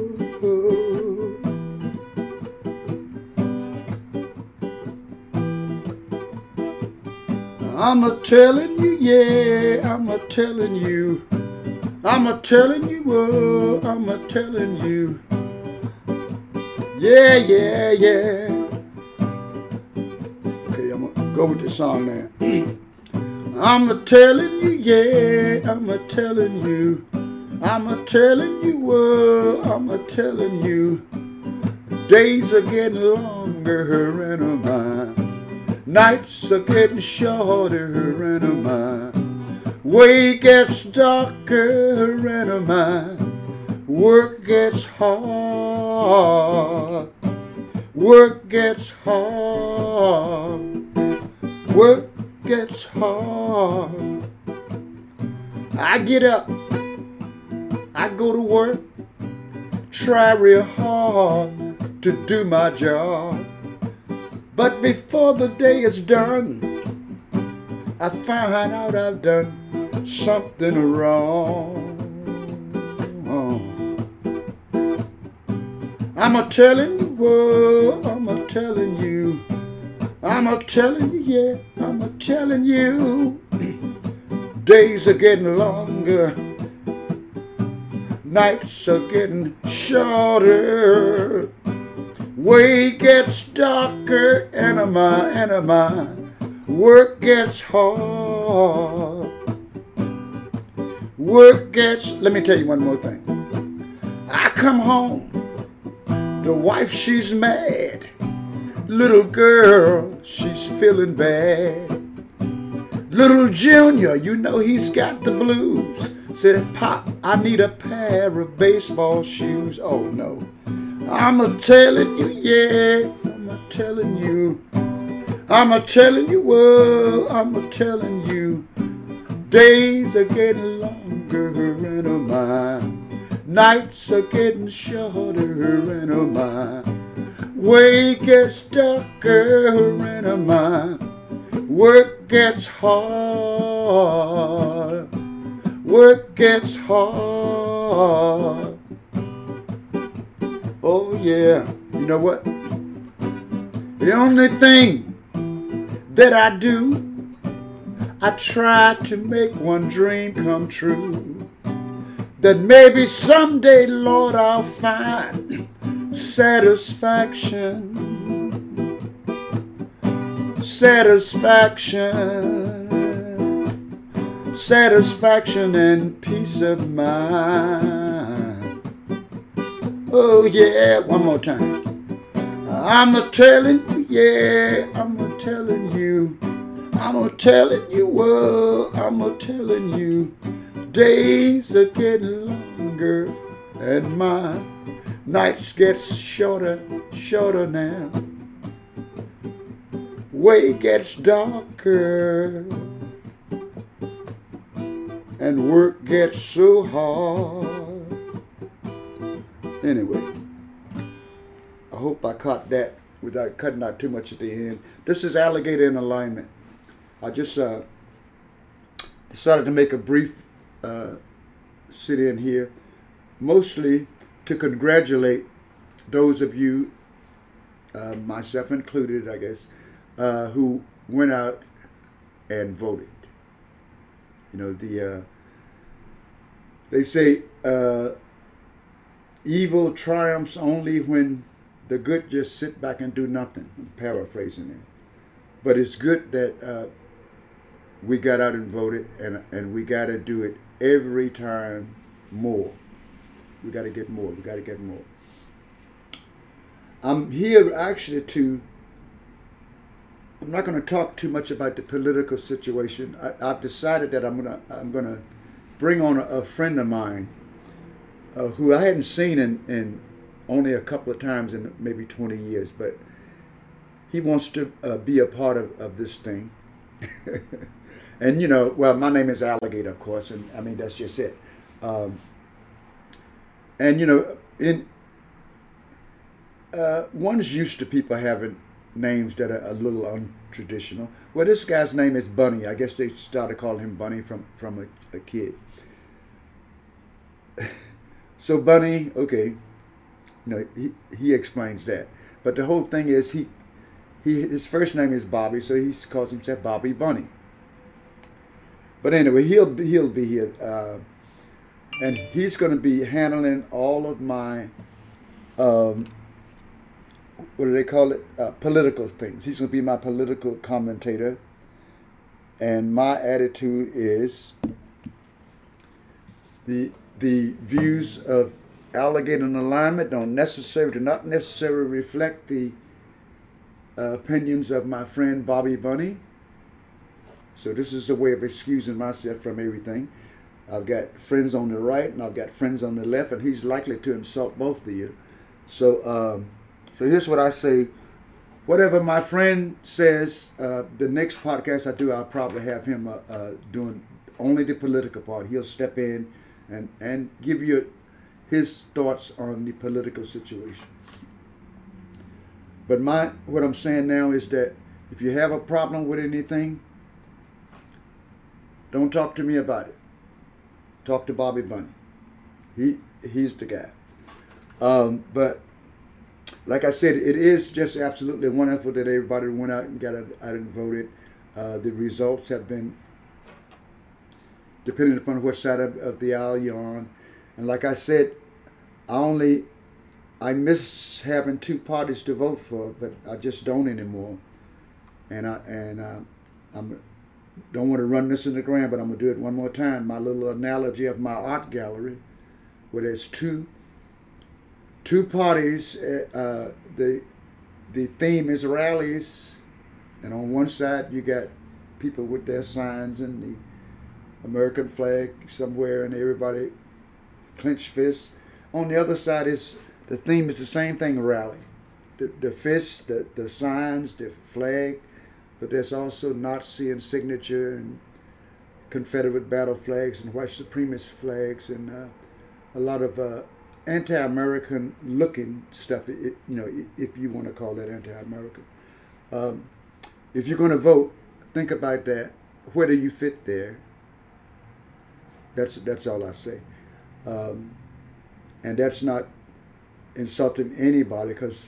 I'm a telling you, yeah, I'm a telling you. I'm a telling you, oh, I'm a telling you. Yeah, yeah, yeah. Okay, I'm gonna go with the song now. I'm a telling you, yeah, I'm a telling you. I'm a telling you, oh, I'm a telling you. Days are getting longer and mine. Nights are getting shorter and mine. Way gets darker and mine. Work gets hard. Work gets hard. Work gets hard. I get up. I go to work. Try real hard to do my job. But before the day is done, I find out I've done something wrong. I'm a telling you, I'm a telling you. I'm a telling you, yeah, I'm a telling you. Days are getting longer. Nights are getting shorter. Way gets darker, anima, anima. Work gets hard. Work gets, let me tell you one more thing. I come home, the wife, she's mad. Little girl, she's feeling bad. Little Junior, you know he's got the blues. Said, Pop, I need a pair of baseball shoes. Oh no. I'm a telling you, yeah, I'm a telling you. I'm a telling you, whoa, I'm a telling you. Days are getting longer and oh, a mine. Nights are getting shorter and oh, a mine. Way gets darker and oh, a mine. Work gets hard. Work gets hard. Oh yeah. You know what? The only thing that I do, I try to make one dream come true. That maybe someday, Lord, I'll find satisfaction. Satisfaction. Satisfaction and peace of mind. Oh, yeah, one more time. I'm a telling you, yeah, I'm a telling you. I'm a telling you, whoa, I'm a telling you. Days are getting longer and my nights get shorter, shorter now. Way gets darker and work gets so hard. Anyway, I hope I caught that without cutting out too much at the end. This is Alligator in Alignment. I just uh, decided to make a brief uh, sit in here, mostly to congratulate those of you, uh, myself included, I guess, uh, who went out and voted. You know, the uh, they say uh, evil triumphs only when the good just sit back and do nothing. I'm paraphrasing it, but it's good that uh, we got out and voted, and and we got to do it every time more. We got to get more. We got to get more. I'm here actually to. I'm not going to talk too much about the political situation. I, have decided that I'm gonna I'm gonna bring on a, a friend of mine uh, who I hadn't seen in, in only a couple of times in maybe 20 years, but he wants to uh, be a part of, of this thing. and you know, well, my name is Alligator, of course, and I mean that's just it. Um, and you know, in uh, one's used to people having names that are a little untraditional. Well, this guy's name is Bunny. I guess they started calling him Bunny from from a, a kid. so Bunny, okay, you know, he, he explains that. But the whole thing is he, he his first name is Bobby, so he calls himself Bobby Bunny. But anyway, he'll be, he'll be here, uh, and he's going to be handling all of my, um, what do they call it? Uh, political things. He's going to be my political commentator, and my attitude is the the views of alligator alignment don't necessarily do not necessarily reflect the uh, opinions of my friend Bobby Bunny. So this is a way of excusing myself from everything. I've got friends on the right and I've got friends on the left, and he's likely to insult both of you. So, um, so here's what I say. Whatever my friend says, uh, the next podcast I do, I'll probably have him uh, uh doing only the political part. He'll step in and and give you his thoughts on the political situation. But my what I'm saying now is that if you have a problem with anything, don't talk to me about it. Talk to Bobby Bunny. He he's the guy. Um, but like I said, it is just absolutely wonderful that everybody went out and got out and voted. Uh, the results have been, depending upon what side of, of the aisle you're on. And like I said, I only I miss having two parties to vote for, but I just don't anymore. And I and uh, I'm don't want to run this in the ground, but I'm gonna do it one more time. My little analogy of my art gallery, where there's two two parties. Uh, uh the the theme is rallies, and on one side you got people with their signs and the American flag somewhere, and everybody clenched fists on the other side is the theme is the same thing rally. The, the fists, the, the signs, the flag, but there's also Nazi and signature and Confederate battle flags and white supremacist flags and uh, a lot of uh, anti-American looking stuff. It, you know, if you want to call that anti-American. Um, if you're going to vote, think about that. Where do you fit there? That's that's all I say. Um, and that's not insulting anybody because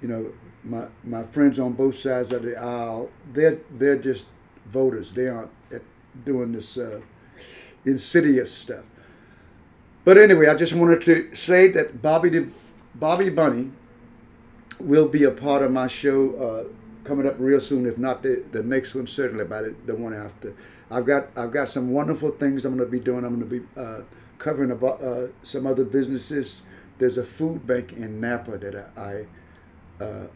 you know my my friends on both sides of the aisle they're they're just voters they aren't doing this uh, insidious stuff but anyway i just wanted to say that bobby the, bobby bunny will be a part of my show uh, coming up real soon if not the, the next one certainly by the, the one after. I've got i've got some wonderful things i'm going to be doing. I'm going to be uh, covering about uh, some other businesses. There's a food bank in Napa that I, uh,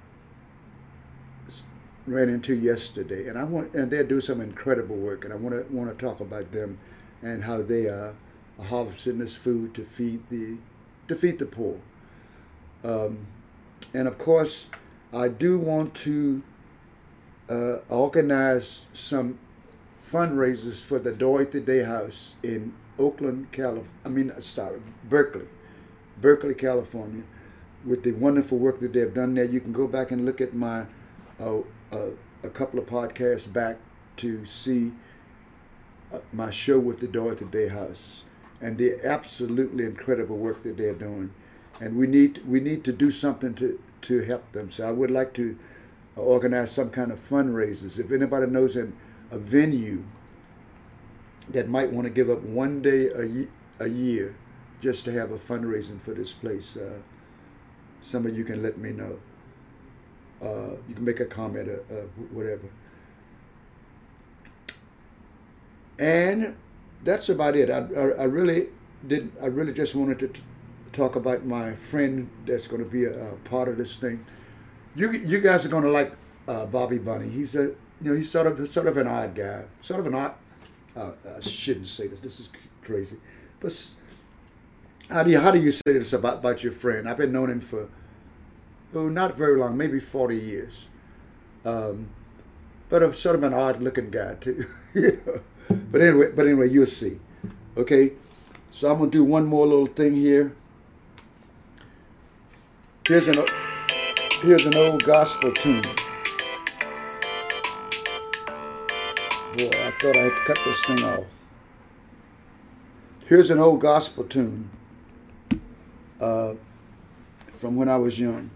ran into yesterday, and I want and they do some incredible work, and I want to want to talk about them and how they are harvesting this food to feed the to feed the poor. Um, and of course, I do want to uh, organize some fundraisers for the Dorothy Day House in Oakland, California. I mean, sorry, Berkeley, Berkeley, California, with the wonderful work that they've done there. You can go back and look at my uh, uh, a couple of podcasts back to see uh, my show with the Dorothy Day House and the absolutely incredible work that they're doing. And we need we need to do something to to help them. So I would like to organize some kind of fundraisers. If anybody knows an, a venue that might want to give up one day a, a year just to have a fundraising for this place, uh, some of you can let me know. Uh, you can make a comment or uh, uh, whatever. And that's about it. I, I, I, really did. I really just wanted to talk about my friend that's going to be a, a, part of this thing. You you guys are going to like uh, Bobby Bunny. He's a you know he's sort of sort of an odd guy, sort of an odd uh, I shouldn't say this. This is crazy, but how do you how do you say this about about your friend? I've been known him for oh not very long, maybe forty years. Um, but I'm sort of an odd looking guy too. But anyway, but anyway, you'll see. Okay, so I'm gonna do one more little thing here. Here's an here's an old gospel tune. Boy, I thought I had to cut this thing off. Here's an old gospel tune. Uh, from when I was young.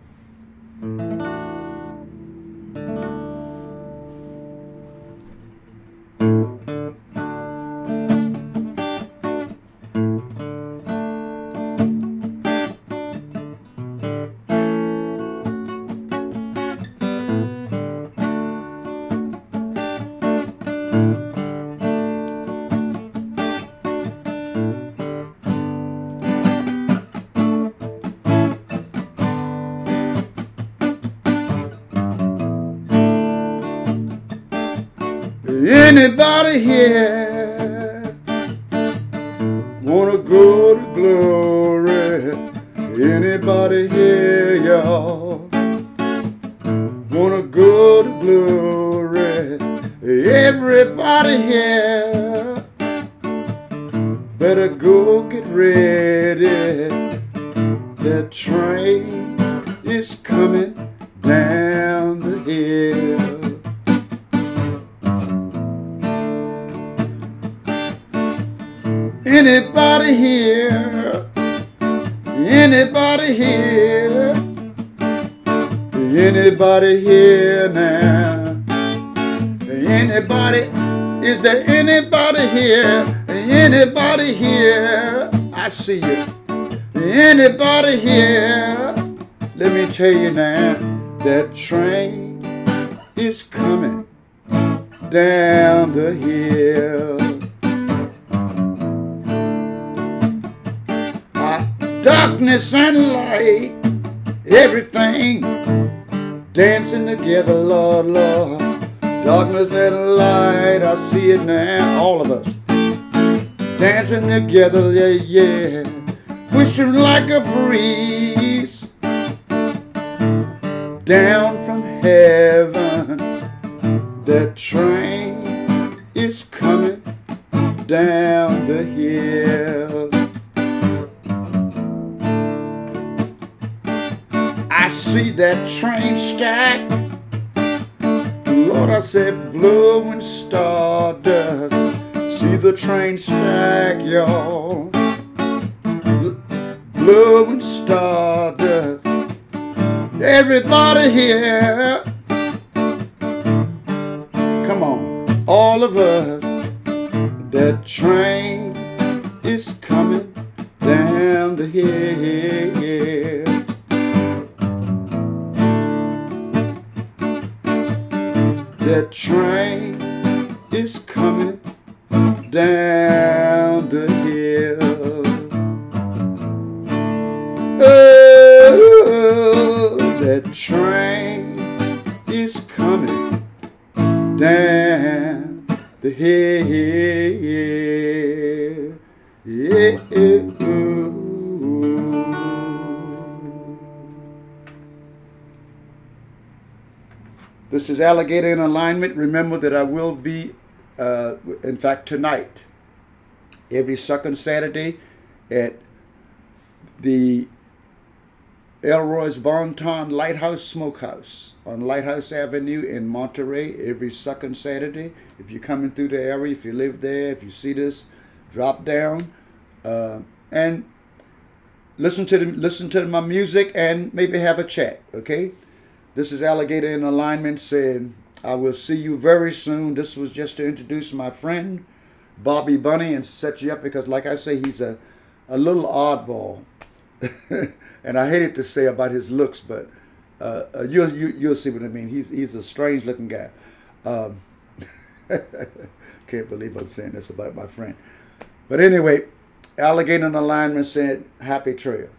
Anybody here Anybody here? Anybody here? Anybody here now? Anybody? Is there anybody here? Anybody here? I see you. Anybody here? Let me tell you now, that train is coming down the hill. Darkness and light, everything dancing together, Lord, Lord. Darkness and light, I see it now, all of us dancing together, yeah, yeah, pushing like a breeze down from heaven. Blowing stardust. Everybody here. Come on, all of us. That train is coming down the hill. That train is coming down the hill. That train is coming down the hill. Yeah. This is Alligator in Alignment. Remember that I will be, uh, in fact, tonight, every second Saturday at the Elroy's Bonton Lighthouse Smokehouse on Lighthouse Avenue in Monterey every second Saturday. If you're coming through the area, if you live there, if you see this, drop down uh, and listen to the, listen to my music and maybe have a chat. Okay. This is Alligator in Alignment saying, I will see you very soon. This was just to introduce my friend, Bobby Bunny, and set you up because, like I say, he's a, a little oddball. and I hated to say about his looks, but uh, uh, you'll, you, you will see what I mean. He's, he's a strange looking guy. Um, can't believe I'm saying this about my friend. But anyway, Alligator Alignment said, Happy trails.